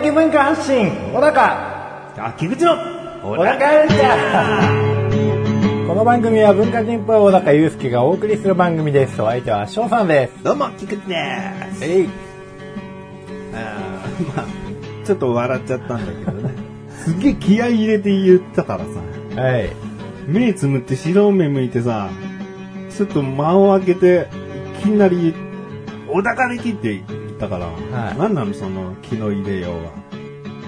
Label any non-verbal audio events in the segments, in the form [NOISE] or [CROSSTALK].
的文化発信小高。あ、菊池の小高。ルチャーこの番組は文化人っぽい小高祐介がお送りする番組です。お相手は翔さんです。どうも、菊池です。えい。あーまあ、ちょっと笑っちゃったんだけどね。[LAUGHS] すげえ気合い入れて言ったからさ、はい。目つむって白目向いてさ、ちょっと間を空けて、いきなり、小高的って言ったから、はい。何なのその気の入れようは。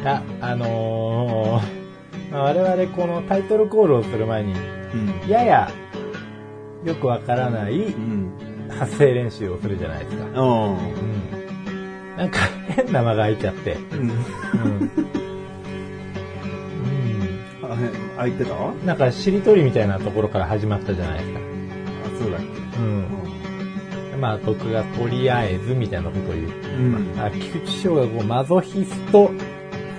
いやあのーまあ我々このタイトルコールをする前にうん。ややよくわからないうん。発声練習をするじゃないですか、あうん、なんか変な間が空いちゃって、ーうん。うん。あへ開いてた？あ、うん、なんかしりとりみたいなところから始まったじゃないですか、そうだっけ。うん、まあ僕がとりあえずみたいなことを言ううん。あ菊池翔がこうマゾヒスト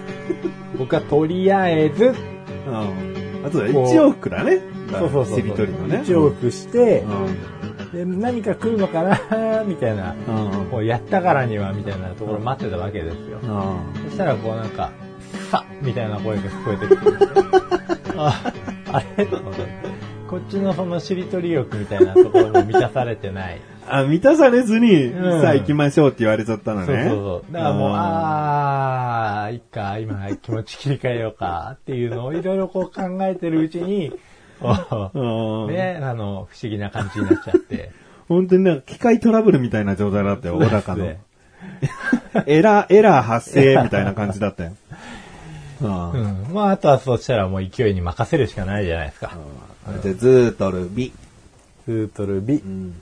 [LAUGHS] 僕はとりあえずうん。あとだ、一こう往復だね。そうそうそうしりとりのね。一往復してう、ん。で何か来るのかなみたいなうん。こうやったからにはみたいなところ待ってたわけですよ、うん。そしたらこうなんか「さ」みたいな声が聞こえてきてですねああれ？と思ってこっちのそのしりとり欲みたいなところも満たされてないあ、満たされずに、うんさあ行きましょうって言われちゃったのね。そうそうそう。だからもう、ああー、いっか、今気持ち切り替えようかっていうのをいろいろこう考えてるうちに、こーうんうね、あの、不思議な感じになっちゃって。[LAUGHS] 本当になんか機械トラブルみたいな状態だったよ、小高の。[LAUGHS] エラー、エラー発生みたいな感じだったよ。う [LAUGHS] んうん。まあ、あとはそうしたらもう勢いに任せるしかないじゃないですか。じゃあ、ずーっとるび。スートルビう、ん。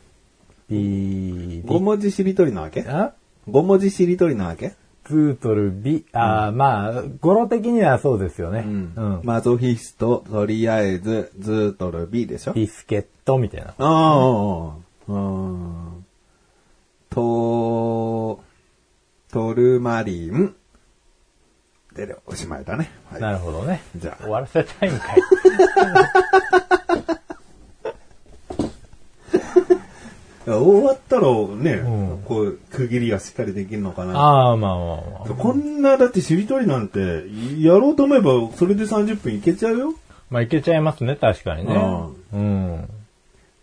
ビ5文字しりとりなわけ？あ ?5 文字しりとりなわけ？ツートルビ、あー、まあ、語呂的にはそうですよね。うん。マゾヒスト、とりあえず、ずーっとるびでしょ？ビスケットみたいな。ああ、うん。と、トルマリン。で、おしまいだね。はいなるほどね。じゃあ終わらせたいんかい。[LAUGHS] いや終わったらね、うんこう、区切りがしっかりできるのかな。ああ、まあまあまあ。こんな、だってしりとりなんて、やろうと思えば、それで30分いけちゃうよ。まあ、いけちゃいますね、確かにね。うん。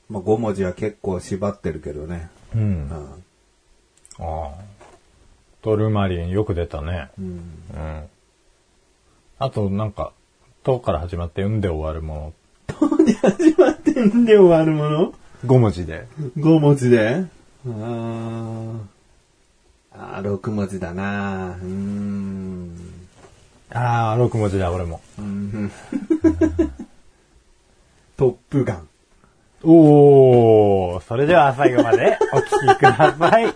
まあ、5文字は結構縛ってるけどね。うん。うんああ。トルマリンよく出たね。うんうん。あと、なんか、とから始まって、うんで終わるもで始まってんで終わるものの？5文字で。?5 文字で？あーあー、6文字だなうーん。ああ、6文字だ、俺も。うん [LAUGHS] トップガン。おー、それでは最後までお聞きください。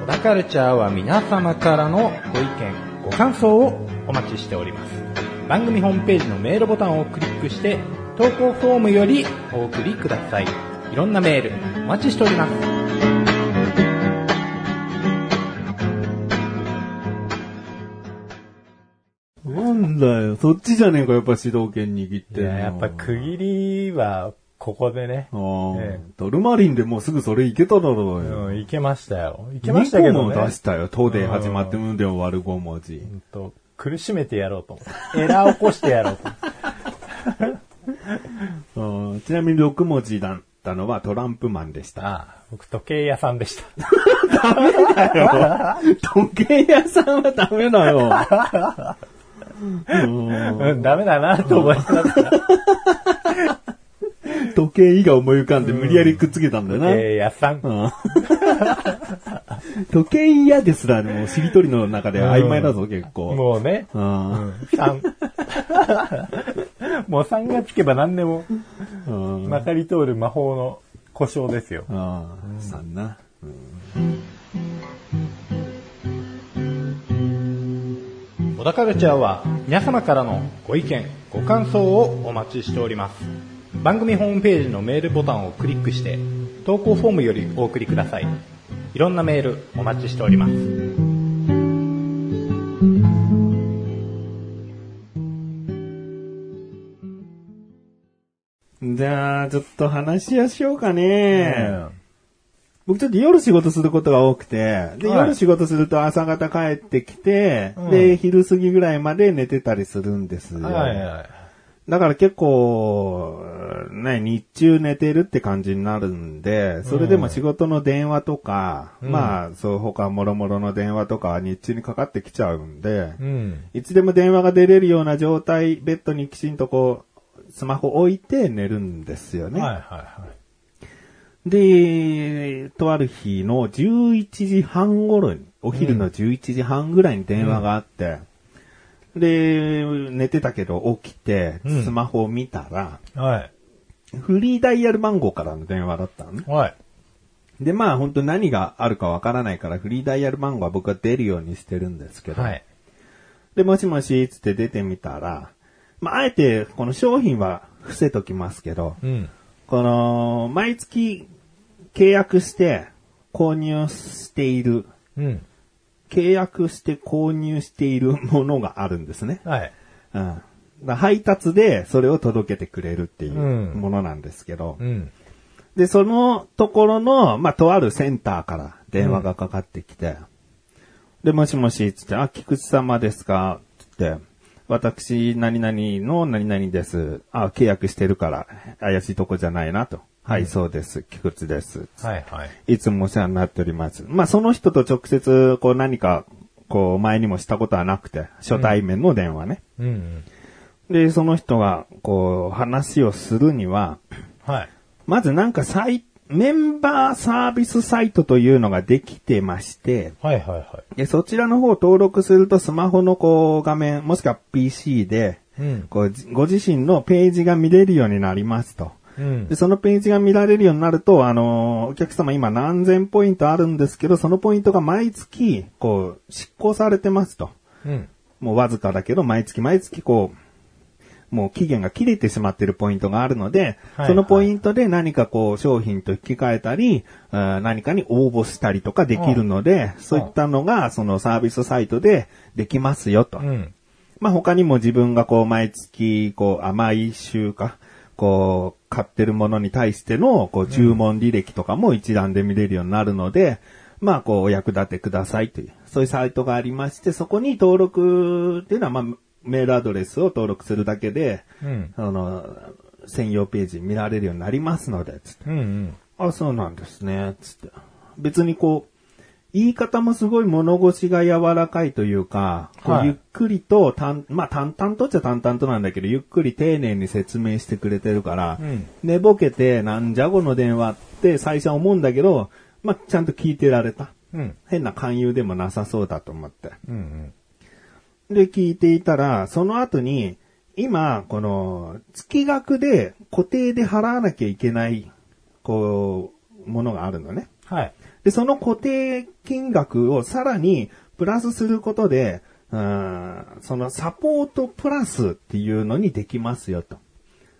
小田カルチャーは皆様からのご意見、ご感想をお待ちしております。番組ホームページのメールボタンをクリックして、投稿フォームよりお送りください。いろんなメールお待ちしております。なんだよ、そっちじゃねえか、やっぱ主導権握っていや、やっぱ区切りはここでね。ああ、えドルマリンでもうすぐそれいけただろうよ。うん、いけましたよ。いけましたけど2ね。個も出したよ。とで始まって、うんで終わる5文字。うんと苦しめてやろうと思って。エラー起こしてやろうと思って。[LAUGHS] うんちなみに6文字だったのはトランプマンでした。ああ、僕時計屋さんでした。時計屋さんはダメだよ。うんうん、ダメだなと思いながら。時計以が思い浮かんで無理やりくっつけたんだよな。時計屋さん。うん時計嫌ですら、もうしりとりの中で曖昧だぞ、結構。もうね、うん3。もう3がつけば何でもうんまかり通る魔法の故障ですよ。ああ、さんな。小田カルチャーは皆様からのご意見、ご感想をお待ちしております。番組ホームページのメールボタンをクリックして、投稿フォームよりお送りください。いろんなメールお待ちしております。じゃあ、ちょっと話し合しようかね。うん僕ちょっと夜仕事することが多くて、で、はい、夜仕事すると朝方帰ってきて、うん、で、昼過ぎぐらいまで寝てたりするんですよ。はいはいだから結構、ね、日中寝てるって感じになるんで、それでも仕事の電話とか、うんまあ、そう、他もろもろの電話とかは日中にかかってきちゃうんで、うん。いつでも電話が出れるような状態、ベッドにきちんとこう、スマホ置いて寝るんですよね。はいはいはい。で、とある日の11時半頃に、お昼の11時半ぐらいに電話があって、で、寝てたけど起きて、うんスマホを見たら、はい。フリーダイヤル番号からの電話だったのね。はい。で、まあ本当何があるかわからないから、フリーダイヤル番号は僕は出るようにしてるんですけど、はい。で、もしもし、つって出てみたら、まああえてこの商品は伏せときますけど、うん。この、毎月契約して購入している、うん。契約して購入しているものがあるんですね。はい。うん。配達でそれを届けてくれるっていううんものなんですけど、うん。で、そのところの、まあ、とあるセンターから電話がかかってきて、で、もしもし、つって、あ、菊池様ですか？つって、私、何々の何々です。あ、契約してるから、怪しいとこじゃないなと。はい、そうです。菊池です。はいはい。いつもお世話になっております。まあ、その人と直接、こう何か、こう前にもしたことはなくて、初対面の電話ね。うん。で、その人が、こう、話をするには、はい。まずなんかサイ、メンバーサービスサイトというのができてまして、はいはいはい。でそちらの方を登録するとスマホのこう画面、もしくは PC で、うん。こうじご自身のページが見れるようになりますと。うんで、。そのページが見られるようになると、あのーお客様今何千ポイントあるんですけど、そのポイントが毎月、こう、執行されてますと。うん。もうわずかだけど、毎月毎月こう、もう期限が切れてしまっているポイントがあるので、はいそのポイントで何かこう商品と引き換えたり、何かに応募したりとかできるので、そういったのがそのサービスサイトでできますよと。うん。まあ他にも自分がこう毎月、こう、あ、毎週か、こう、買ってるものに対しての、こう、注文履歴とかも一覧で見れるようになるので、まあこう、お役立てくださいという、そういうサイトがありまして、そこに登録っていうのは、まあ、メールアドレスを登録するだけで、うん。あの、専用ページ見られるようになりますので、つって。うんうん。あ、そうなんですね、つって。別にこう、言い方もすごい物腰が柔らかいというか、こはいうゆっくりと、淡まあ淡々とっちゃ淡々となんだけど、ゆっくり丁寧に説明してくれてるから、うん寝ぼけてなんじゃこの電話って最初は思うんだけど、まあちゃんと聞いてられた。うん。変な勧誘でもなさそうだと思って。うんうん。で、聞いていたら、その後に、今、この、月額で固定で払わなきゃいけない、こう、ものがあるのね。はい。で、その固定金額をさらにプラスすることで、うんそのサポートプラスっていうのにできますよと。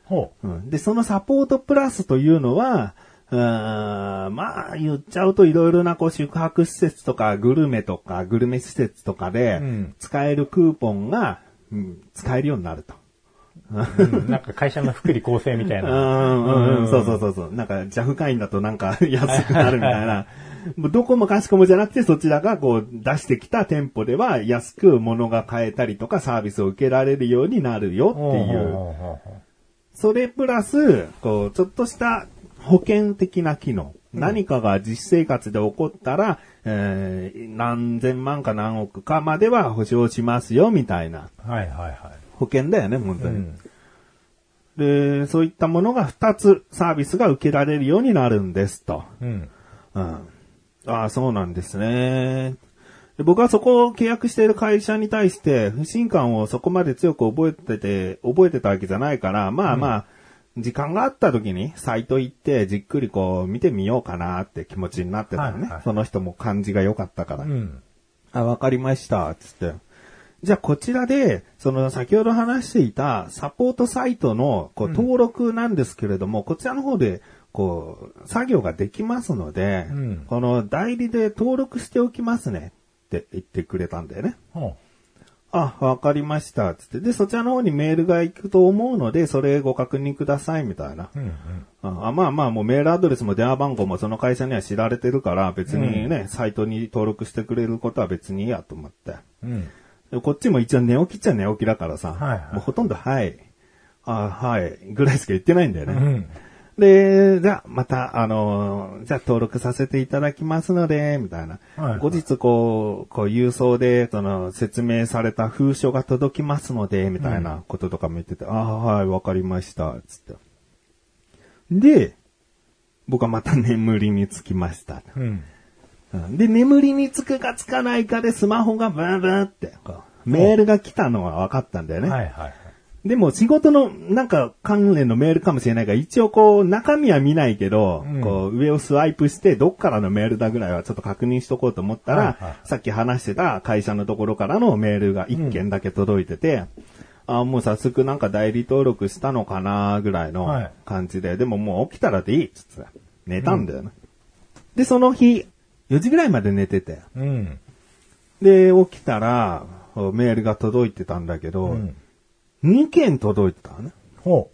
ほうんで、そのサポートプラスというのは、うーんまあ、言っちゃうといろいろなこう宿泊施設とかグルメとかグルメ施設とかでうん使えるクーポンが、うん使えるようになると。う。うんなんか会社の福利厚生みたい [LAUGHS] うんな。うんうん、そうそうそうそう。なんか、ジャフ会員だとなんか安くなるみたいな。[LAUGHS] も [LAUGHS] うどこもかしこもじゃなくて、そちらがこう出してきた店舗では安く物が買えたりとかサービスを受けられるようになるよっていうそれプラス、こう、ちょっとした保険的な機能。何かが実生活で起こったら、えー何千万か何億かまでは保証しますよ、みたいな。はいはいはい。保険だよね、本当に。うん。で、そういったものが2つサービスが受けられるようになるんですと。うん。うん。ああ、そうなんですね。で僕はそこを契約している会社に対して不信感をそこまで強く覚えてて、覚えてたわけじゃないから、まあまあ、時間があった時にサイト行ってじっくりこう見てみようかなって気持ちになってたのね。はいはいその人も感じが良かったから。うん。あ、わかりました、つって。じゃあこちらで、その先ほど話していたサポートサイトのこう登録なんですけれども、こちらの方でこう作業ができますので、うんこの代理で登録しておきますねって言ってくれたんだよね。ほあ、わかりました、つって。で、そちらの方にメールが行くと思うので、それご確認ください、みたいな。うんうん。あまあまあ、もうメールアドレスも電話番号もその会社には知られてるから、別にね、サイトに登録してくれることは別にいいやと思って。うん。でこっちも一応寝起きっちゃ寝起きだからさ、はいはいもうほとんどはい、あはい、ぐらいしか言ってないんだよね。うん。で、じゃあ、また、あのーじゃあ登録させていただきますので、みたいな。はい後日、こう、こう、郵送で、その、説明された封書が届きますので、みたいなこととかも言ってて、ああ、はい、わかりました、つって。で、僕はまた眠りにつきました。うん。うんで、眠りにつくかつかないかでスマホがブーブーって、メールが来たのは分かったんだよね。はいはいはい。でも仕事のなんか関連のメールかもしれないから、一応こう中身は見ないけど、うんこう上をスワイプしてどっからのメールだぐらいはちょっと確認しとこうと思ったら、はいはいさっき話してた会社のところからのメールが一件だけ届いてて、あもう早速なんか代理登録したのかなぐらいのはい感じで、でももう起きたらでいいっつって寝たんだよね。で、その日、4時ぐらいまで寝てて。うん。で、起きたら、メールが届いてたんだけど、うん。2件届いてたのね。ほ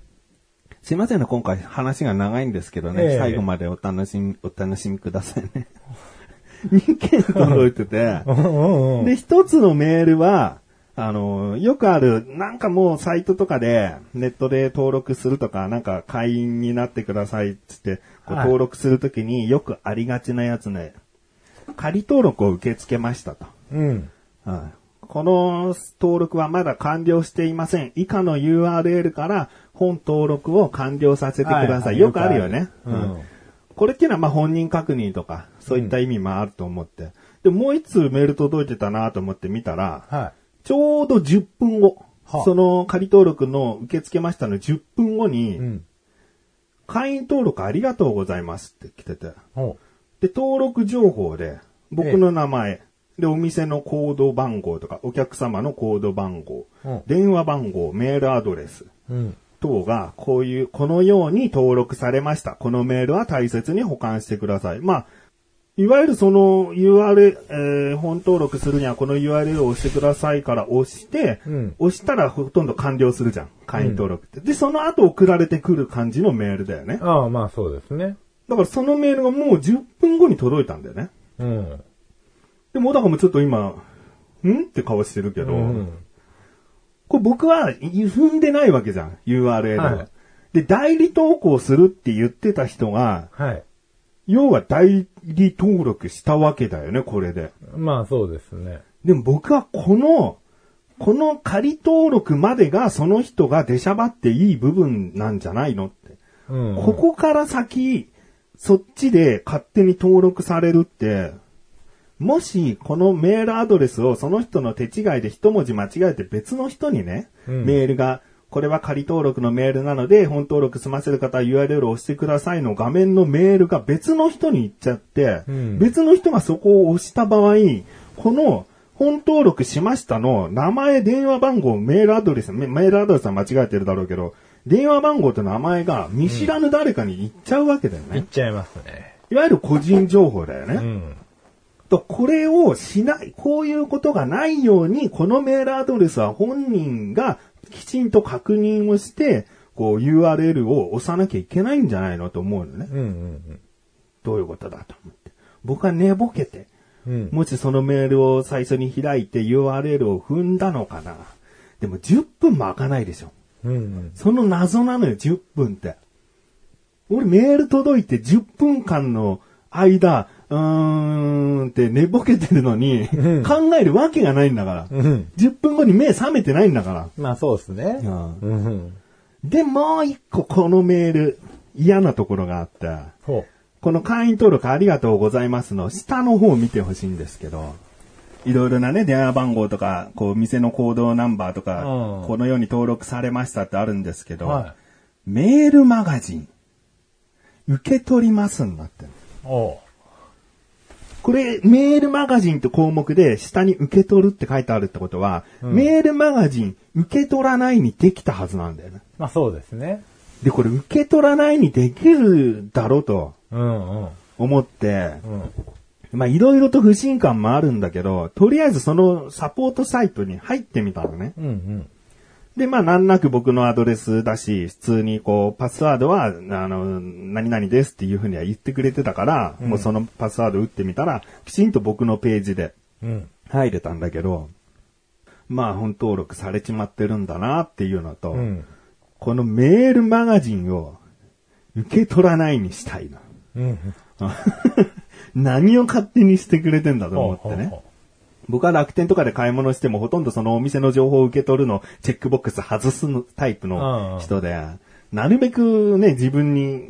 すいませんね、今回話が長いんですけどね、ええ最後までお楽しみ、お楽しみくださいね。[LAUGHS] 2件届いててう。、うんうんうん。で、一つのメールは、あの、よくある、なんかもうサイトとかで、ネットで登録するとか、なんか会員になってくださいっつって、こうはい登録するときによくありがちなやつね、仮登録を受け付けましたと。うん。はいこの登録はまだ完了していません。以下の URL から本登録を完了させてください。はいはいよくあるよね。うんうんこれっていうのはまあ本人確認とか、そういった意味もあると思って。で、もう一通メール届いてたなと思って見たら、はちょうど10分後、はあその仮登録の受け付けましたの10分後に、い。うん。会員登録ありがとうございますって来てて。ほで、登録情報で、僕の名前、で、お店のコード番号とか、お客様のコード番号、うん電話番号、メールアドレスう。うん。等が、こういう、このように登録されました。このメールは大切に保管してください。まあ、いわゆるその URL、えー本登録するにはこの URL を押してくださいから押して、うん押したらほとんど完了するじゃん。会員登録って。で、その後送られてくる感じのメールだよね。ああ、まあそうですね。だからそのメールがもう10分後に届いたんだよね。うん。でも、小高もちょっと今、ん？って顔してるけど、うん。これ僕は踏んでないわけじゃん、URL を。はいで、代理投稿するって言ってた人が、はい。要は代理登録したわけだよね、これで。まあそうですね。でも僕はこの、この仮登録までがその人が出しゃばっていい部分なんじゃないのって。うん。ここから先、そっちで勝手に登録されるって、もし、このメールアドレスをその人の手違いで一文字間違えて別の人にね、うんメールが、これは仮登録のメールなので、本登録済ませる方は URL を押してくださいの画面のメールが別の人に行っちゃって、うん別の人がそこを押した場合、この、本登録しましたの名前、電話番号、メールアドレス、メメールアドレスは間違えてるだろうけど、電話番号と名前が見知らぬ誰かに行っちゃうわけだよね。いっちゃいますね。いわゆる個人情報だよね。うん。と、これをしない、こういうことがないように、このメールアドレスは本人がきちんと確認をして、こう URL を押さなきゃいけないんじゃないのと思うのね。うんうんどういうことだと思って。僕は寝ぼけて、うん。うん。もしそのメールを最初に開いて URL を踏んだのかな。でも10分も開かないでしょ。うんうん。その謎なのよ、10分って。俺メール届いて10分間の間、うーんって寝ぼけてるのに、うん考えるわけがないんだから。うん。10分後に目覚めてないんだから。まあそうですね。うんうん。で、もう一個このメール、嫌なところがあった。ほこの会員登録ありがとうございますの下の方を見てほしいんですけど、いろいろなね、電話番号とか、こう、店の行動ナンバーとか、うんこのように登録されましたってあるんですけど、はメールマガジン、受け取りますになってる。い。おう。これ、メールマガジンって項目で下に受け取るって書いてあるってことは、メールマガジン受け取らないにできたはずなんだよね。まあそうですね。で、これ受け取らないにできるだろうとうんうん。思って、うん。まあいろいろと不信感もあるんだけど、とりあえずそのサポートサイトに入ってみたのね。うんうん。で、まあ難なく僕のアドレスだし、普通にこう、パスワードは、あの、何々ですっていうふうには言ってくれてたから、もうそのパスワード打ってみたら、きちんと僕のページでうん。入れたんだけど、まあ本登録されちまってるんだなっていうのと、うん。このメールマガジンを受け取らないにしたいの。うん。[LAUGHS] 何を勝手にしてくれてんだと思ってね。ほうほうほ僕は楽天とかで買い物してもほとんどそのお店の情報を受け取るのチェックボックス外すのタイプの人で、なるべくね、自分に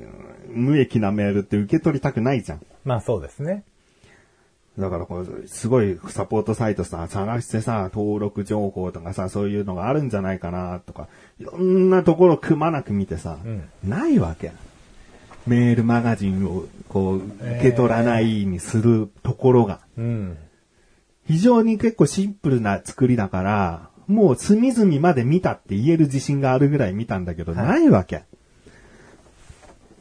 無益なメールって受け取りたくないじゃん。うまあそうですね。だからこう、すごいサポートサイトさ、探してさ、登録情報とかさ、そういうのがあるんじゃないかなとか、いろんなところくまなく見てさ、ないわけ。メールマガジンをこう、受け取らないにするところが。うん。非常に結構シンプルな作りだから、もう隅々まで見たって言える自信があるぐらい見たんだけど、ないわけ。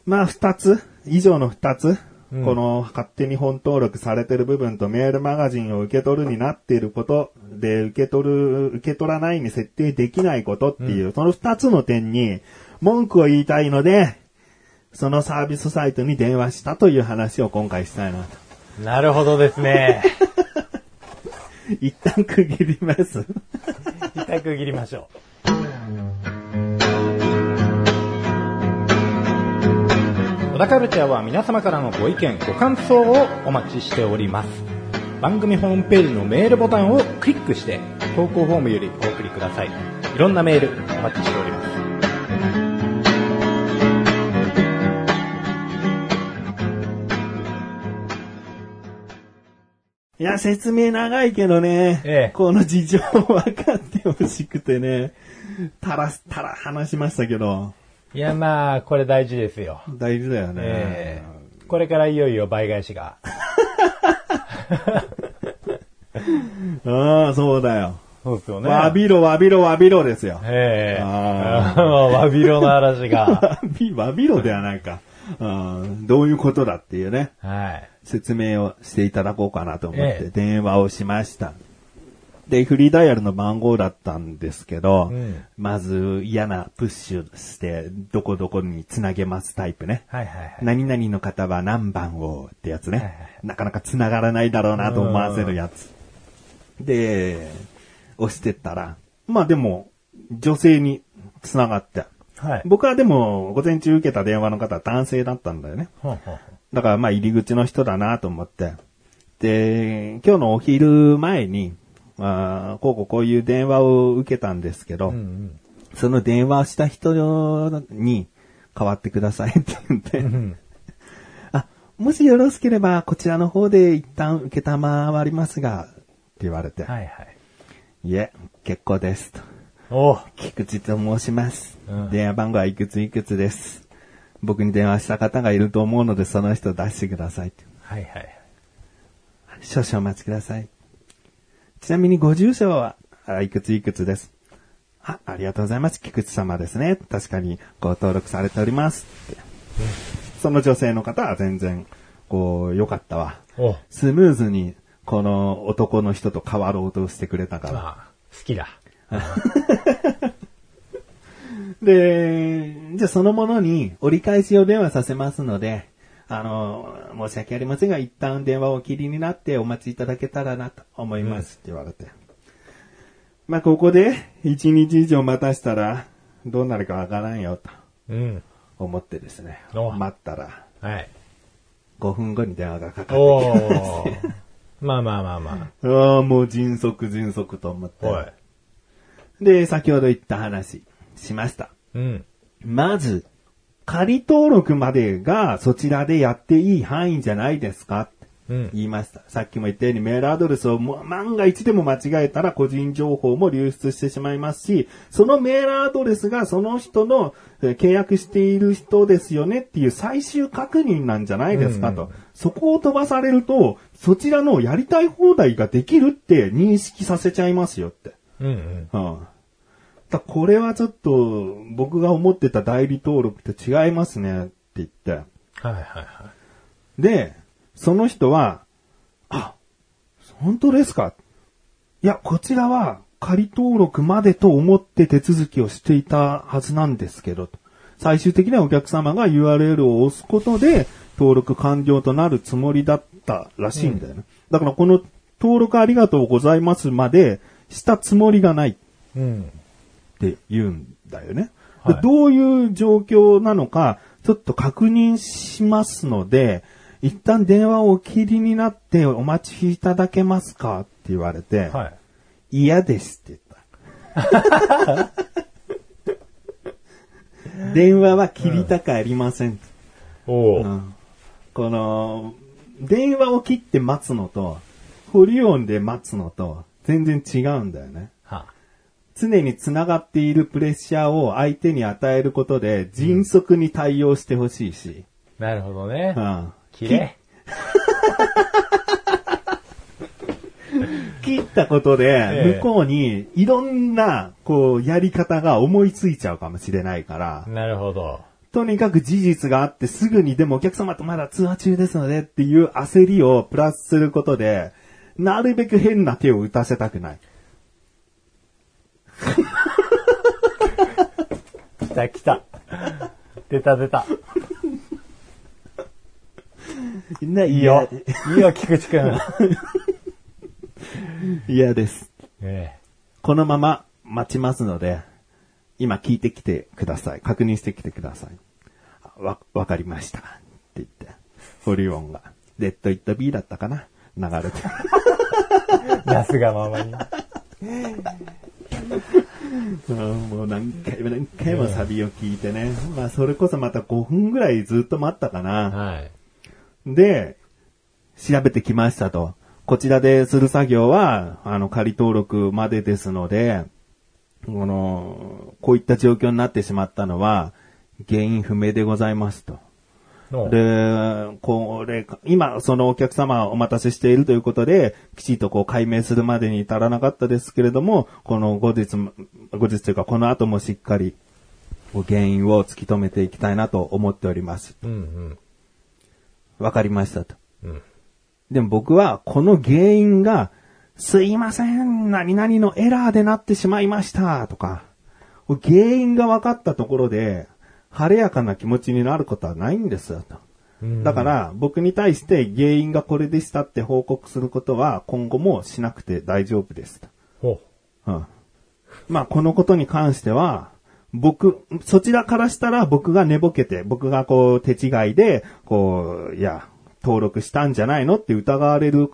まあ二つ、以上の二つ、うんこの勝手に本登録されてる部分とメールマガジンを受け取るになっていることで、受け取る、受け取らないに設定できないことっていう、その二つの点に文句を言いたいので、そのサービスサイトに電話したという話を今回したいなと。なるほどですね。[LAUGHS] 一旦区切ります。一回区切りましょう。小田カルチャーは皆様からのご意見、ご感想をお待ちしております。番組ホームページのメールボタンをクリックして、投稿フォームよりお送りください。いろんなメールお待ちしております。いや、説明長いけどね、ええこの事情分かってほしくてね、たら、たら話しましたけど、いや、まあ、これ大事ですよ。大事だよね。ええこれからいよいよ倍返しが。[LAUGHS] ああ、そうだよ。そうですよね。わびろ、わびろ、わびろですよ。ええあ [LAUGHS] わびろの嵐が。[LAUGHS] わび、わびろではないか。うんどういうことだっていうね、はい。説明をしていただこうかなと思ってええ電話をしました。で、フリーダイヤルの番号だったんですけど、うんまず嫌なプッシュして、どこどこにつなげますタイプね。はいはいはい。何々の方は何番をってやつね。はいはいなかなか繋がらないだろうなと思わせるやつ。で、押してったら、まあでも、女性に繋がって。はい。僕はでも、午前中受けた電話の方は男性だったんだよね。ほんほんほんだからまあ入り口の人だなと思って。で、今日のお昼前に、あーこうこうこういう電話を受けたんですけど、うんうん。その電話した人に代わってくださいって言って、うんあ、もしよろしければこちらの方で一旦受けたまわりますが、って言われて、はいはい。いえ、結構ですと。おう菊池と申します。うん電話番号はいくついくつです。僕に電話した方がいると思うので、その人出してください。はいはい。少々お待ちください。ちなみにご住所は、あいくついくつです？あ、ありがとうございます。菊池様ですね。確かにご登録されております。その女性の方は全然、こう、良かったわ。スムーズに、この男の人と変わろうとしてくれたから。まあ、好きだ。[LAUGHS] で、じゃあそのものに折り返しを電話させますので、あの、申し訳ありませんが、一旦電話をお切りになってお待ちいただけたらなと思いますって言われて。まあ、ここで一日以上待たしたら、どうなるかわからんよとうん。思ってですね、お待ったら、はい。5分後に電話がかかっておきま。まあまあまあまあ [LAUGHS] あ、もう迅速迅速と思っあ。おいて。。で、先ほど言った話、しました。うん。まず、仮登録までがそちらでやっていい範囲じゃないですかうん。言いました。さっきも言ったようにメールアドレスをも万が一でも間違えたら個人情報も流出してしまいますし、そのメールアドレスがその人のえー契約している人ですよねっていう最終確認なんじゃないですかと。そこを飛ばされると、そちらのやりたい放題ができるって認識させちゃいますよって。うんうん。うん。だこれはちょっと僕が思ってた代理登録と違いますねって言って。はいはいはで、その人は、本当ですか？いや、こちらは仮登録までと思って手続きをしていたはずなんですけど、最終的にはお客様が URL を押すことで登録完了となるつもりだったらしいんだよね。だからこの登録ありがとうございますまでしたつもりがないうん。って言うんだよね。はいでどういう状況なのか、ちょっと確認しますので、一旦電話をお切りになってお待ちいただけますかって言われて、はい。嫌ですって言った。[LAUGHS] 電話は切りたくありません。おお、うんこの、電話を切って待つのと、保留音で待つのと、全然違うんだよね。は常に繋がっているプレッシャーを相手に与えることで迅速に対応してほしいし。なるほどねう。ん。綺麗。[LAUGHS] 切ったことえで、え向こうにいろんな、こう、やり方が思いついちゃうかもしれないから、なるほど。とにかく事実があってすぐにでもお客様とまだ通話中ですのでっていう焦りをプラスすることで、なるべく変な手を打たせたくない。来た来た。出た出た。いいいよ。いいよ、菊池くん。嫌です。えこのまま待ちますので、今聞いてきてください。確認してきてください。わ、わかりました。って言って、フリオンが、レッド・イット・ビーだったかな流れて。[LAUGHS] えなすがままに。うんもう何回も何回もサビを聞いてね。まあそれこそまた5分ぐらいずっと待ったかな。はい。で、調べてきましたと。こちらでする作業は、あの、仮登録までですので、この、こういった状況になってしまったのは、原因不明でございますと。ので、これ、今、そのお客様お待たせしているということで、きちっとこう解明するまでに至らなかったですけれども、この後日も、後日というかこの後もしっかり、原因を突き止めていきたいなと思っております。うんわかりましたと。うん。うん。でも僕はこの原因が、すいません、何々のエラーでなってしまいました、とか、原因が分かったところで、晴れやかな気持ちになることはないんですよ、と。うんだから、僕に対して原因がこれでしたって報告することは今後もしなくて大丈夫です。とほうん。まあ、このことに関しては、僕、そちらからしたら僕が寝ぼけて、僕がこう手違いで、こう、いや、登録したんじゃないのって疑われる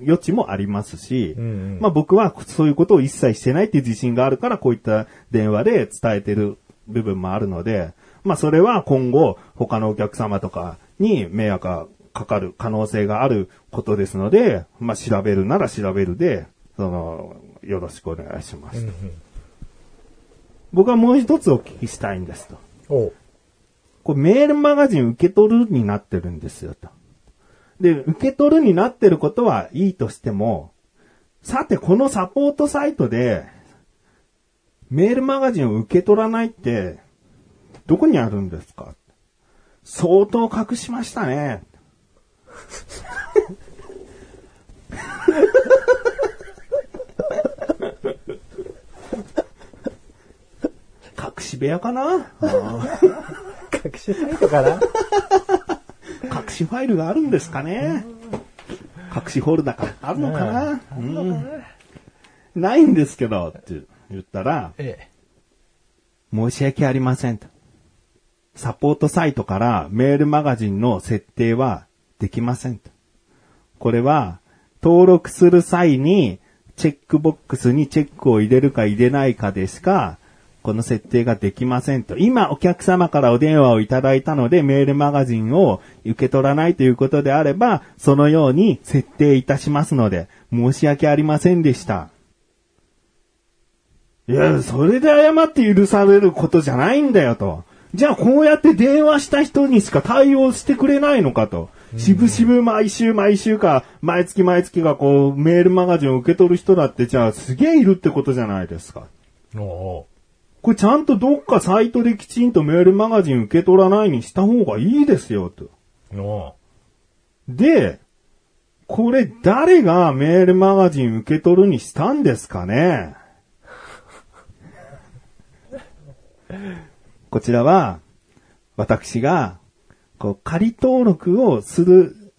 余地もありますし、うんうんまあ僕はそういうことを一切してないっていう自信があるから、こういった電話で伝えてる部分もあるので、まあそれは今後他のお客様とかに迷惑がかかる可能性があることですので、まあ調べるなら調べるで、その、よろしくお願いします。う。うんうん。僕はもう一つお聞きしたいんですと。おこれメールマガジン受け取るになってるんですよと。で、受け取るになってることはいいとしても、さてこのサポートサイトで、メールマガジンを受け取らないって、どこにあるんですか？相当隠しましたね。隠し部屋かな？隠しサイトかな？隠しファイルがあるんですかね？隠しホルダーか。あるのかな、うん。ないんですけど、って言ったら、え。申し訳ありませんと。サポートサイトからメールマガジンの設定はできませんと。これは、登録する際に、チェックボックスにチェックを入れるか入れないかでしか、この設定ができませんと。今お客様からお電話をいただいたのでメールマガジンを受け取らないということであれば、そのように設定いたしますので、申し訳ありませんでした。いや、それで謝って許されることじゃないんだよと。じゃあこうやって電話した人にしか対応してくれないのかと。しぶしぶ毎週毎週か、毎月毎月がこう、メールマガジンを受け取る人だって、じゃあすげえいるってことじゃないですか。え。おこれちゃんとどっかサイトできちんとメールマガジン受け取らないにした方がいいですよと。おおで、これ誰がメールマガジン受け取るにしたんですかね [LAUGHS] こちらは、私が、こう、仮登録をする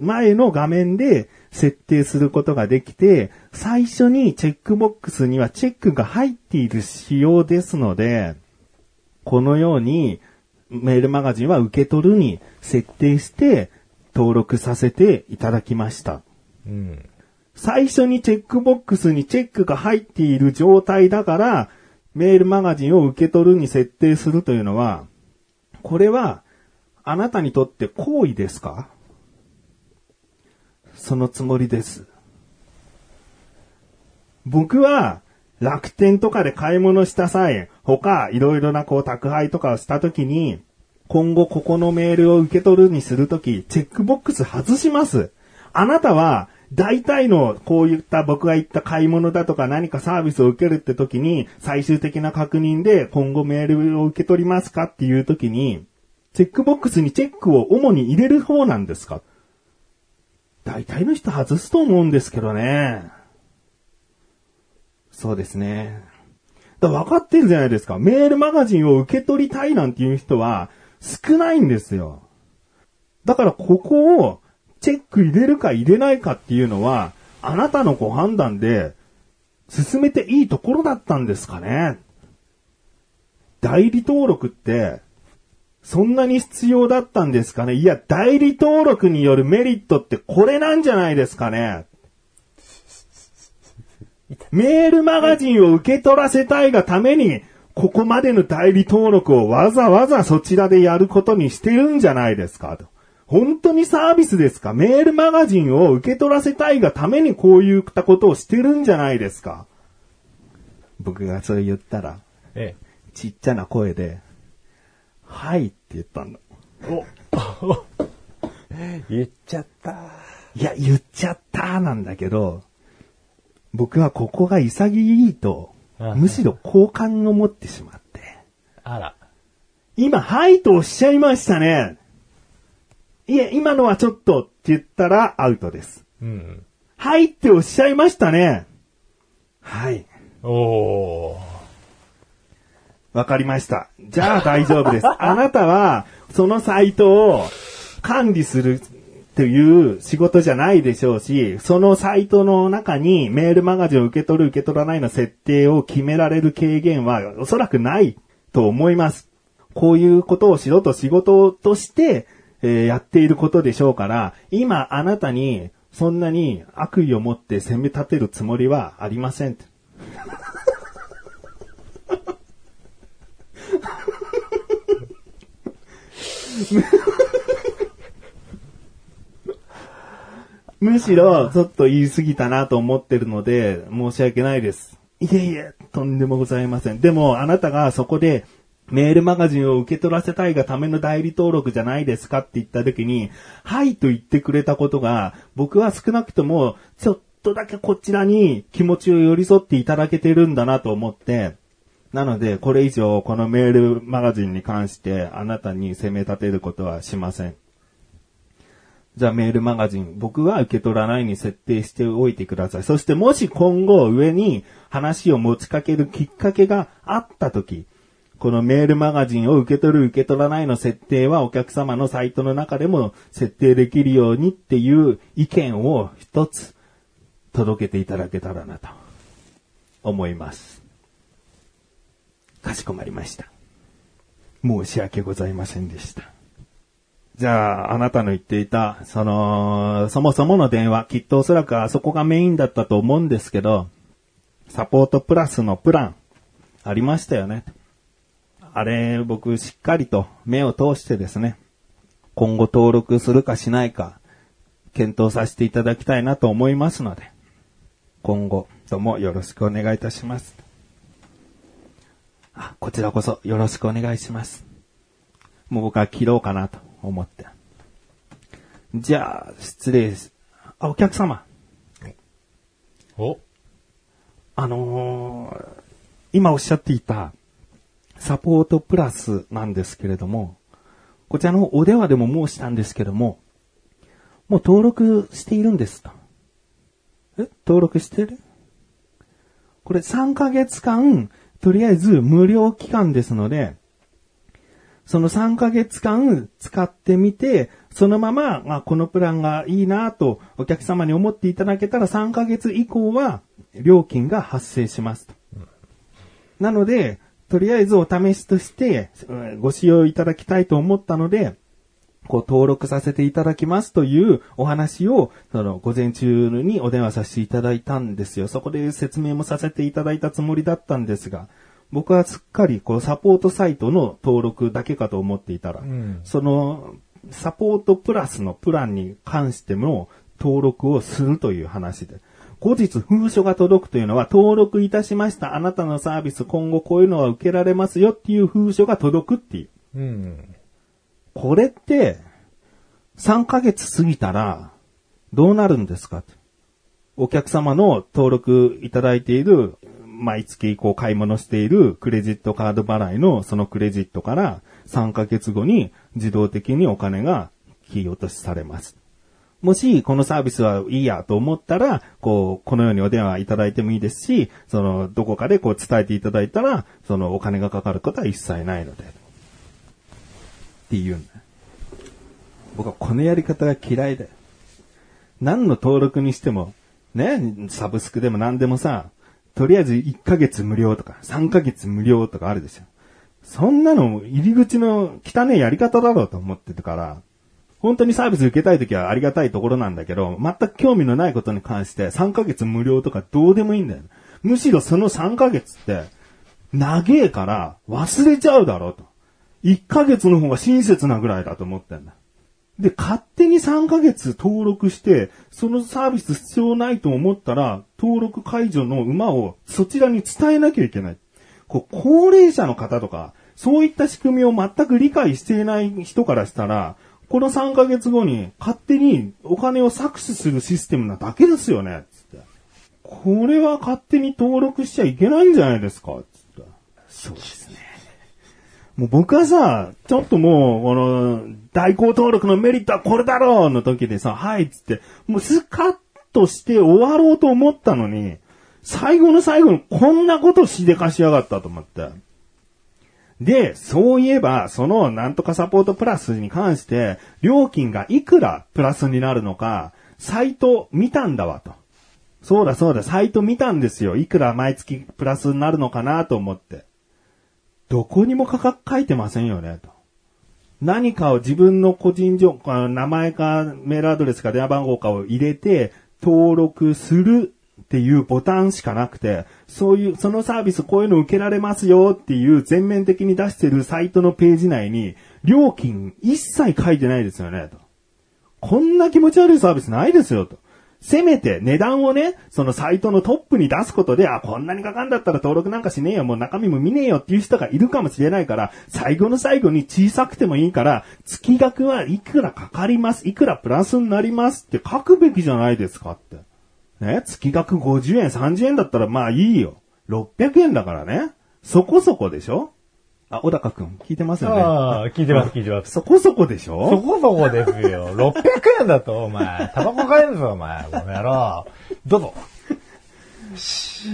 前の画面で設定することができて、最初にチェックボックスにはチェックが入っている仕様ですので、このようにメールマガジンは受け取るに設定して登録させていただきました。うん。最初にチェックボックスにチェックが入っている状態だから、メールマガジンを受け取るに設定するというのは、これは、あなたにとって行為ですか？そのつもりです。僕は、楽天とかで買い物した際、他、いろいろなこう宅配とかをしたときに、今後ここのメールを受け取るにするとき、チェックボックス外します。あなたは、大体のこういった僕が言った買い物だとか何かサービスを受けるって時に最終的な確認で今後メールを受け取りますかっていう時にチェックボックスにチェックを主に入れる方なんですか？大体の人外すと思うんですけどね。そうですね。だか分かってるじゃないですか。メールマガジンを受け取りたいなんていう人は少ないんですよ。だからここをチェック入れるか入れないかっていうのは、あなたのご判断で進めていいところだったんですかね。代理登録って、そんなに必要だったんですかねいや、代理登録によるメリットってこれなんじゃないですかねメールマガジンを受け取らせたいがために、ここまでの代理登録をわざわざそちらでやることにしてるんじゃないですかと。本当にサービスですか？メールマガジンを受け取らせたいがためにこういったことをしてるんじゃないですか？僕がそれ言ったら、えちっちゃな声で、はいって言ったんだ。え。[LAUGHS] 言っちゃった。いや、言っちゃったなんだけど、僕はここが潔いと、うんむしろ好感を持ってしまって。あら。今、はいとおっしゃいましたね。いえ、今のはちょっとって言ったらアウトです。うん。はいっておっしゃいましたね。はい。おー。わかりました。じゃあ大丈夫です。[LAUGHS] あなたは、そのサイトを管理するという仕事じゃないでしょうし、そのサイトの中にメールマガジンを受け取る受け取らないの設定を決められる軽減はおそらくないと思います。こういうことをしろと仕事として、えやっていることでしょうから、今あなたにそんなに悪意を持って責め立てるつもりはありません。[LAUGHS] むしろ、ちょっと言い過ぎたなと思ってるので、申し訳ないです。いえいえ、とんでもございません。でも、あなたがそこで、メールマガジンを受け取らせたいがための代理登録じゃないですかって言った時に、はいと言ってくれたことが、僕は少なくとも、ちょっとだけこちらに気持ちを寄り添っていただけてるんだなと思って、なので、これ以上、このメールマガジンに関して、あなたに責め立てることはしません。じゃあメールマガジン、僕は受け取らないに設定しておいてください。そしてもし今後上に話を持ちかけるきっかけがあったとき、このメールマガジンを受け取る受け取らないの設定はお客様のサイトの中でも設定できるようにっていう意見を一つ届けていただけたらなと思います。かしこまりました。申し訳ございませんでした。じゃあ、あなたの言っていた、その、そもそもの電話、きっとおそらくあそこがメインだったと思うんですけど、サポートプラスのプラン、ありましたよね。あれ、僕、しっかりと目を通してですね、今後登録するかしないか、検討させていただきたいなと思いますので、今後ともよろしくお願いいたします。あ、こちらこそよろしくお願いします。もう僕は切ろうかなと思って。じゃあ、失礼です。あ、お客様。おあのー今おっしゃっていた、サポートプラスなんですけれども、こちらのお電話でも申したんですけども、もう登録しているんですと。え？登録してる？これ3ヶ月間、とりあえず無料期間ですので、その3ヶ月間使ってみて、そのまま、あ、このプランがいいなとお客様に思っていただけたら3ヶ月以降は料金が発生しますと。なので、とりあえずお試しとしてご使用いただきたいと思ったので、こう登録させていただきますというお話を、その午前中にお電話させていただいたんですよ。そこで説明もさせていただいたつもりだったんですが、僕はすっかりこうサポートサイトの登録だけかと思っていたら、んそのサポートプラスのプランに関しても登録をするという話で、後日封書が届くというのは登録いたしましたあなたのサービス今後こういうのは受けられますよっていう封書が届くっていう。うん。これって、3ヶ月過ぎたら、どうなるんですかお客様の登録いただいている、毎月こう買い物しているクレジットカード払いのそのクレジットから3ヶ月後に自動的にお金が切り落としされます。もし、このサービスはいいやと思ったら、こう、このようにお電話いただいてもいいですし、その、どこかでこう伝えていただいたら、そのお金がかかることは一切ないので。って言うんだ。僕はこのやり方が嫌いだよ。何の登録にしても、ね、サブスクでも何でもさ、とりあえず1ヶ月無料とか、3ヶ月無料とかあるでしょ。そんなの入り口の汚いやり方だろうと思ってるから、本当にサービス受けたいときはありがたいところなんだけど、全く興味のないことに関して3ヶ月無料とかどうでもいいんだよ。むしろその3ヶ月って、長えから忘れちゃうだろうと。1ヶ月の方が親切なぐらいだと思ってんだ。で、勝手に3ヶ月登録して、そのサービス必要ないと思ったら、登録解除の馬をそちらに伝えなきゃいけない。こう高齢者の方とか、そういった仕組みを全く理解していない人からしたら、この3ヶ月後に勝手にお金を搾取するシステムなだけですよね、つって。これは勝手に登録しちゃいけないんじゃないですか、つって。そうですね。もう僕はさ、ちょっともう、この、代行登録のメリットはこれだろうの時でさ、はいっつって、もうスカッとして終わろうと思ったのに、最後の最後にこんなことしでかしやがったと思って。で、そういえば、そのなんとかサポートプラスに関して、料金がいくらプラスになるのか、サイト見たんだわと。そうだそうだ、サイト見たんですよ。いくら毎月プラスになるのかなと思って。どこにも価格書いてませんよね、と。何かを自分の個人情報、名前かメールアドレスか電話番号かを入れて登録するっていうボタンしかなくて、そういう、そのサービスこういうの受けられますよっていう全面的に出してるサイトのページ内に料金一切書いてないですよね、と。こんな気持ち悪いサービスないですよ、と。せめて値段をね、そのサイトのトップに出すことで、あ、こんなにかかんだったら登録なんかしねえよ、もう中身も見ねえよっていう人がいるかもしれないから、最後の最後に小さくてもいいから、月額はいくらかかります、いくらプラスになりますって書くべきじゃないですかって。ね、月額50円、30円だったらまあいいよ。600円だからね。そこそこでしょ？あ、小高くん、聞いてますよね？ああ、聞いてます、聞いてます。そこそこでしそょこそこですよ。600円だと、お前。タバコ買えるぞ、お前。この野郎。どうぞ。[LAUGHS]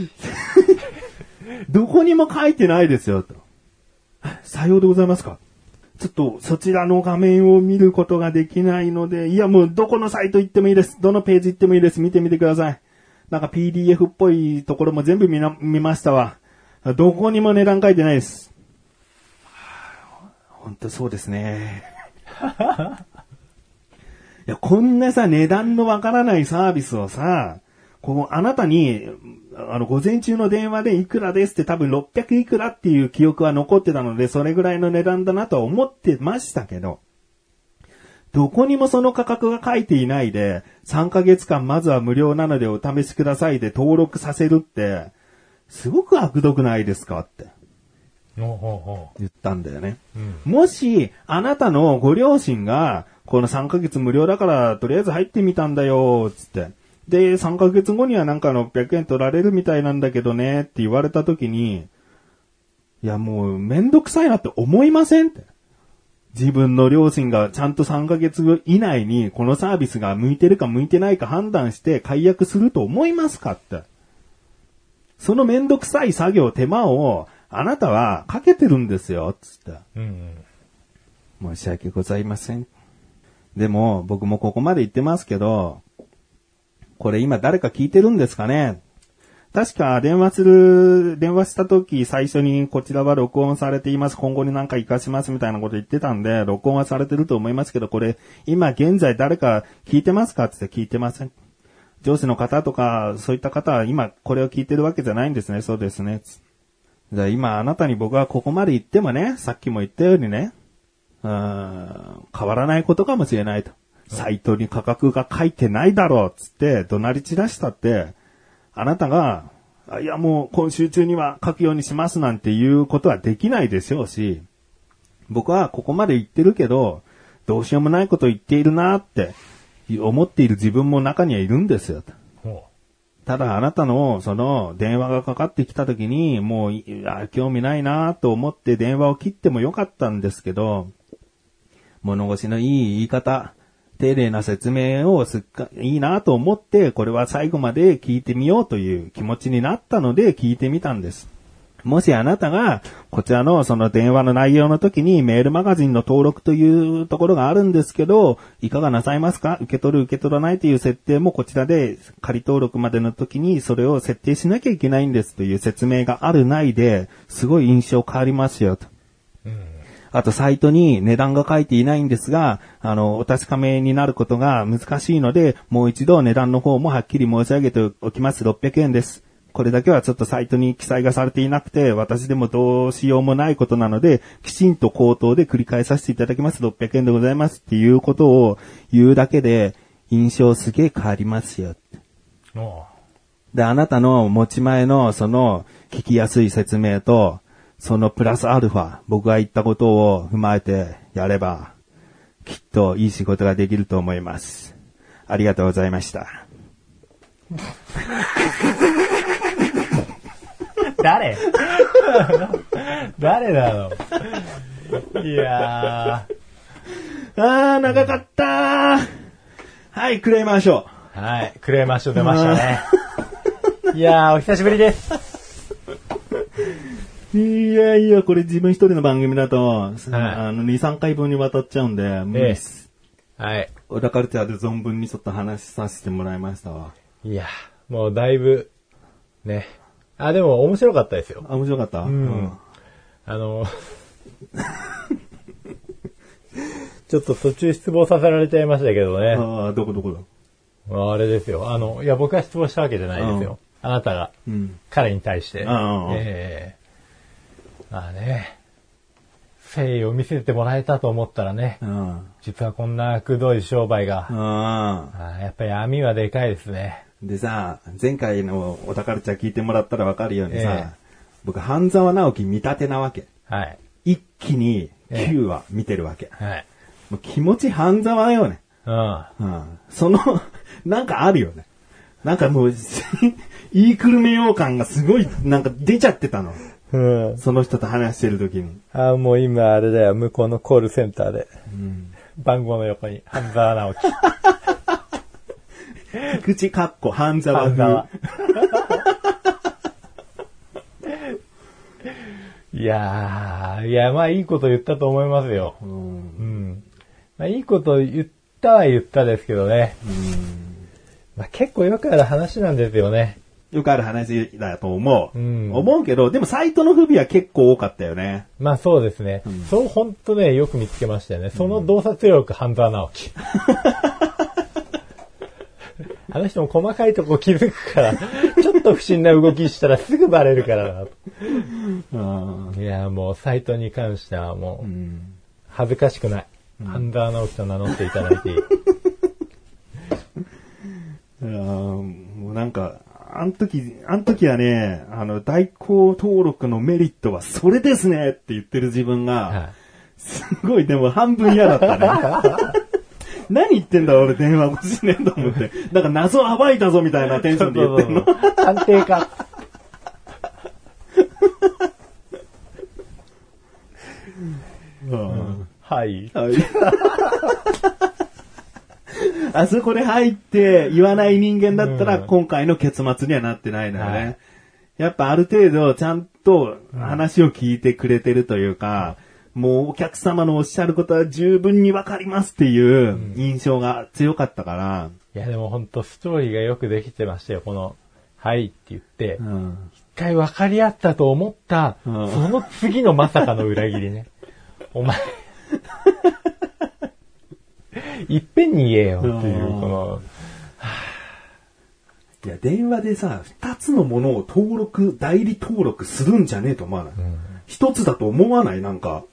どこにも書いてないですよ、と。さようでございますか？ちょっとそちらの画面を見ることができないので、いやもうどこのサイト行ってもいいです。どのページ行ってもいいです。見てみてください。なんか PDF っぽいところも全部見な、見ましたわ。どこにも値段書いてないです。本当そうですね。[LAUGHS] いや、こんなさ、値段のわからないサービスをさ、こう、あなたに、あの、午前中の電話でいくらですって多分600いくらっていう記憶は残ってたので、それぐらいの値段だなとは思ってましたけど、どこにもその価格が書いていないで、3ヶ月間まずは無料なのでお試しくださいで登録させるって、すごく悪毒ないですかって言ったんだよね。う。うん。もし、あなたのご両親が、この3ヶ月無料だから、とりあえず入ってみたんだよ、つって。で、3ヶ月後にはなんか600円取られるみたいなんだけどね、って言われた時に、いやもうめんどくさいなって思いませんって。自分の両親がちゃんと3ヶ月以内にこのサービスが向いてるか向いてないか判断して解約すると思いますかって。そのめんどくさい作業、手間をあなたはかけてるんですよ、つって。うんうん。申し訳ございません。でも、僕もここまで言ってますけど、これ今誰か聞いてるんですかね？確か電話する、電話した時最初にこちらは録音されています。今後に何か活かしますみたいなこと言ってたんで、録音はされてると思いますけど、これ今現在誰か聞いてますか？って聞いてません。上司の方とか、そういった方は今これを聞いてるわけじゃないんですね。そうですね。じゃあ今あなたに僕はここまで言ってもね、さっきも言ったようにね、うん変わらないことかもしれないと。サイトに価格が書いてないだろうっつって怒鳴り散らしたって、あなたが、あいやもう今週中には書くようにしますなんていうことはできないでしょうし、僕はここまで言ってるけど、どうしようもないこと言っているなって思っている自分も中にはいるんですよ。ほただあなたのその電話がかかってきた時にもう興味ないなと思って電話を切ってもよかったんですけど、物腰のいい言い方、丁寧な説明をすっか、いいなと思って、これは最後まで聞いてみようという気持ちになったので聞いてみたんです。もしあなたが、こちらのその電話の内容の時にメールマガジンの登録というところがあるんですけど、いかがなさいますか？受け取る受け取らないという設定もこちらで仮登録までの時にそれを設定しなきゃいけないんですという説明があるないで、すごい印象変わりますよと。あと、サイトに値段が書いていないんですが、あの、お確かめになることが難しいので、もう一度値段の方もはっきり申し上げておきます。600円です。これだけはちょっとサイトに記載がされていなくて、私でもどうしようもないことなので、きちんと口頭で繰り返させていただきます。600円でございますっていうことを言うだけで、印象すげえ変わりますよ。で、あなたの持ち前のその聞きやすい説明と、そのプラスアルファ、僕が言ったことを踏まえてやれば、きっといい仕事ができると思います。ありがとうございました。[LAUGHS] 誰？[LAUGHS] 誰なの？いやあー、長かったー。はい、くれましょー。はい。クレーマーショ出ましたね。[LAUGHS] いやー、お久しぶりです。う。いやいや、これ自分一人の番組だと、はいあの、2、3回分にわたっちゃうんで、無理です。はい。小田カルチャーで存分にちょっと話させてもらいましたわ。いやー、もうだいぶ、ね。あ、でも面白かったですよ。あ、面白かった？うんあの、ちょっと途中失望させられちゃいましたけどね。ああ、どこどこだ？あれですよ。あの、いや、僕が失望したわけじゃないですよ。あなたがうん。彼に対して。うんうんうんええまあね、誠意を見せてもらえたと思ったらね、うん。実はこんなくどい商売が、ああやっぱり網はでかいですね。でさ、前回の小田カルチャー聞いてもらったらわかるようにさ、ええ僕、半沢直樹見立てなわけ。はい。一気にええ9話見てるわけ。はい。もう気持ち半沢よね。うん。うん。その、[LAUGHS] なんかあるよね。なんかもう、[LAUGHS] 言いくるめよう感がすごい、なんか出ちゃってたの。うん。その人と話してる時に。あもう今あれだよ、向こうのコールセンターで、番号の横に、半沢直樹。[LAUGHS] 口かっこ半沢風。半沢。いやー、いや、まあいいこと言ったと思いますよ。うんうん。まあいいこと言ったは言ったですけどね。まあ結構よくある話なんですよね。よくある話だと思う。うん思うけど、でもサイトの不備は結構多かったよね。まあそうですね。そう本当ね、よく見つけましたよね。その洞察力、半沢直樹。あの人も細かいとこ気づくから、ちょっと不審な動きしたらすぐバレるからな。うんいや、もうサイトに関してはもう、うん恥ずかしくない。半沢直樹と名乗っていただいていい。[LAUGHS] いやーもうなんか、あの時、あの時はね、あの、代行登録のメリットはそれですねって言ってる自分が、はすごいでも半分嫌だったね。[LAUGHS] 何言ってんだ俺電話越しねえと思って。なんか謎暴いたぞみたいなテンションで言ってんの。安定か。はい。はいあそこで入って言わない人間だったら、うん今回の結末にはなってないのよね。やっぱある程度ちゃんと話を聞いてくれてるというか、もうお客様のおっしゃることは十分にわかりますっていう印象が強かったから、いやでもほんとストーリーがよくできてましたよ。この、はいって言って、うん一回分かり合ったと思った、うんその次のまさかの裏切りね。お前、[LAUGHS] いっぺんに言えよっていう、うんこの、[SIGHS] いや、電話でさ、二つのものを登録、代理登録するんじゃねえと思わない？一つだと思わない？なんか。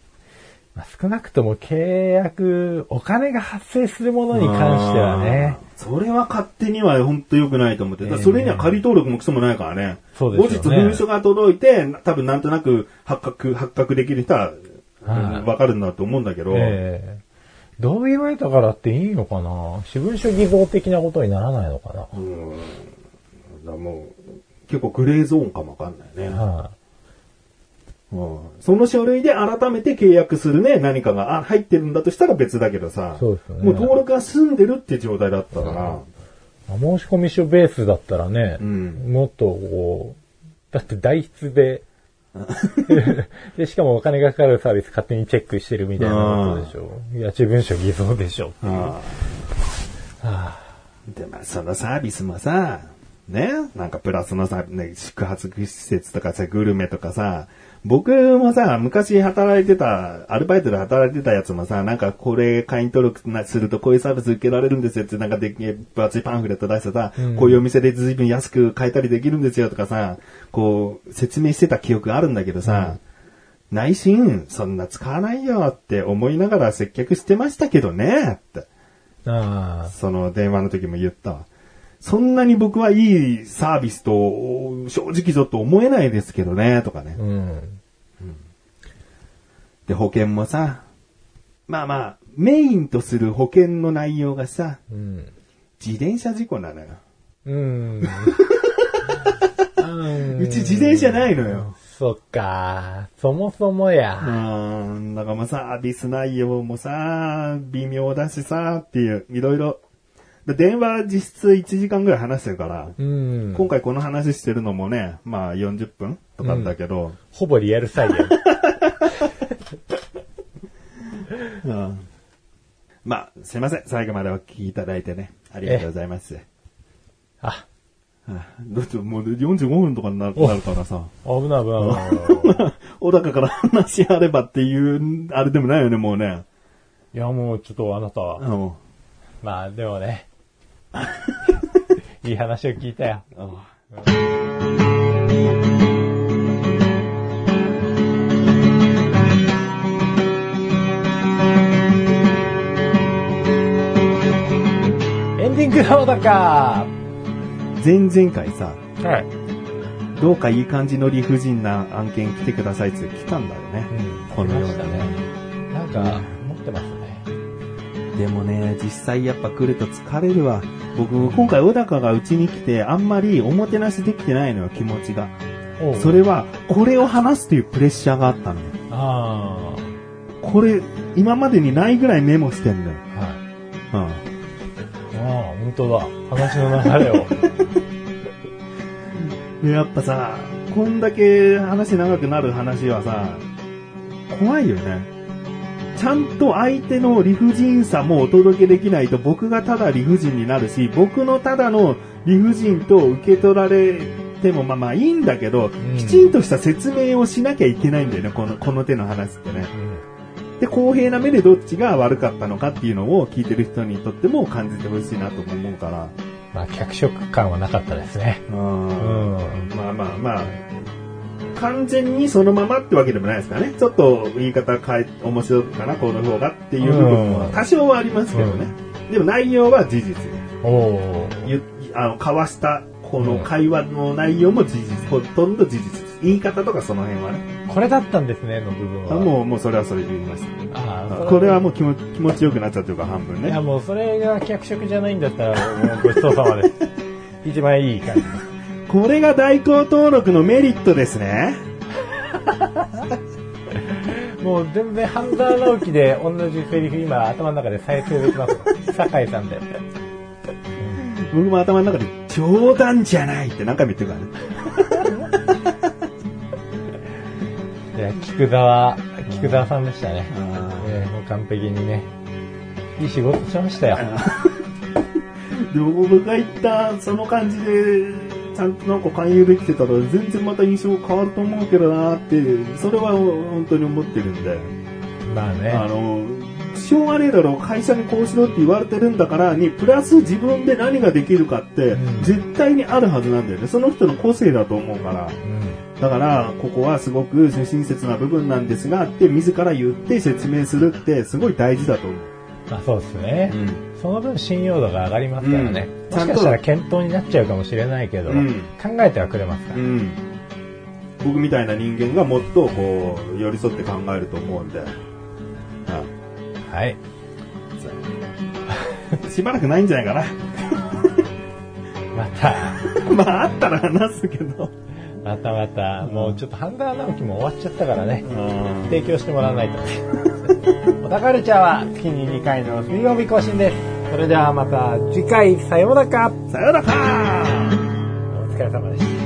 まあ少なくとも契約、お金が発生するものに関してはね、うん。それは勝手には本当良くないと思って。だそれには仮登録もクソもないからね。そうですよね後日文書が届いて、多分なんとなく発覚、発覚できる人は、はいわかるんだと思うんだけど。ええ同意われたからっていいのかな？私文書偽造的なことにならないのかな？うん。だもう、結構グレーゾーンかもわかんないね。はうん。その書類で改めて契約するね、何かがあ入ってるんだとしたら別だけどさ、そうですよね。もう登録が済んでるって状態だったから、いまあ申し込み書ベースだったらね、うん。もっとこう、だって代筆で、[LAUGHS] で、しかもお金がかかるサービス勝手にチェックしてるみたいなことでしょ。いや、自文書偽造でしょ。あはあで、まあ、そのサービスもさ、ね、なんかプラスのさ、ね、宿泊施設とかさ、グルメとかさ、僕もさ、昔働いてた、アルバイトで働いてたやつもさ、なんかこれ会員登録なするとこういうサービス受けられるんですよって、なんかで分厚いパンフレット出してさ、うんこういうお店で随分安く買えたりできるんですよとかさ、こう、説明してた記憶あるんだけどさ、内心、そんな使わないよって思いながら接客してましたけどね、って。あその電話の時も言ったわ。そんなに僕はいいサービスと正直ちょっと思えないですけどね、とかねあ、。うん。で、保険もさ、まあまあ、メインとする保険の内容がさ、うん。自転車事故なのよ。[LAUGHS] うん。うち自転車ないのよ。そっか。そもそもや。うん、だからまあサービス内容もさ、微妙だしさ、っていう、いろいろ。で電話実質1時間ぐらい話してるから、うん。今回この話してるのもね、まあ40分とかだけど、ほぼリアル再現。[LAUGHS] うんまあ、すいません。最後までお聞きいただいてね。ありがとうございます。あ、あだってもう45分とかになるなるからさ。危ない危ない危ない。[LAUGHS] 小高から話あればっていう、あれでもないよね、もうね。いや、もうちょっとあなたは。うんまあ、でもね。[LAUGHS] いい話を聞いたよ。エンディングのだか前々回さ、はい。どうかいい感じの理不尽な案件来てくださいって来たんだよね。このように来ましたね。なんか。でもね、実際やっぱ来ると疲れるわ。僕、今回小高がうちに来て、あんまりおもてなしできてないのよ、気持ちが。それは、これを話すというプレッシャーがあったのよ。あこれ、今までにないぐらいメモしてんのよ。あ。はい。うん。ああ、本当だ。話の流れを。[LAUGHS] でやっぱさ、こんだけ話長くなる話はさ、怖いよね。ちゃんと相手の理不尽さもお届けできないと僕がただ理不尽になるし、僕のただの理不尽と受け取られてもまあまあいいんだけど、んきちんとした説明をしなきゃいけないんだよね、この、この手の話ってね。で、公平な目でどっちが悪かったのかっていうのを聞いてる人にとっても感じてほしいなとも思うから。まあ、脚色感はなかったですね。うんうんまあまあまあ、完全にそのままってわけでもないですからね。ちょっと言い方変え、面白いかな、この方がっていう部分もうん多少はありますけどね。でも内容は事実。おお。ゆあの、交わしたこの会話の内容も事実。ほとんど事実です。言い方とかその辺はね。これだったんですね、の部分は。あもう、もうそれはそれで言いました。ああこれはもう気持ち気持ちよくなっちゃってるから半分いや、ね。もうそれが脚色じゃないんだったら、もうごちそうさまです。[LAUGHS] 一番いい感じ。これが代行登録のメリットですね。もう全然半沢直樹で同じセリフ今頭の中で再生できます。酒井さんで。僕も頭の中で冗談じゃないって何回も言ってるからね。[LAUGHS] いや、菊沢、菊沢さんでしたね。あえーもう完璧にね。いい仕事しましたよ。[LAUGHS] でも僕が言ったその感じで、ちゃんとなんか勧誘できてたら全然また印象変わると思うけどなって、それは本当に思ってるんで。まあね。あの、しょうがねえだろ、会社にこうしろって言われてるんだからに、プラス自分で何ができるかってうん、絶対にあるはずなんだよね。その人の個性だと思うから。うん。だから、ここはすごく親切な部分なんですがって、自ら言って説明するって、すごい大事だと思う。まあそうですね。うんその分信用度が上がりますからね。うんもしかしたら検討になっちゃうかもしれないけど、うん考えてはくれますから。うん。僕みたいな人間がもっとこう、寄り添って考えると思うんで。はい。う [LAUGHS] んしばらくないんじゃないかな。[LAUGHS] また、[LAUGHS] まあ、あったら話すけど。またまた、もうちょっと半沢直樹も終わっちゃったからね。うん提供してもらわないと。[LAUGHS] 小田カルチャーは月に2回の水曜日更新です。それではまた次回さようなら。さよならお疲れ様でした。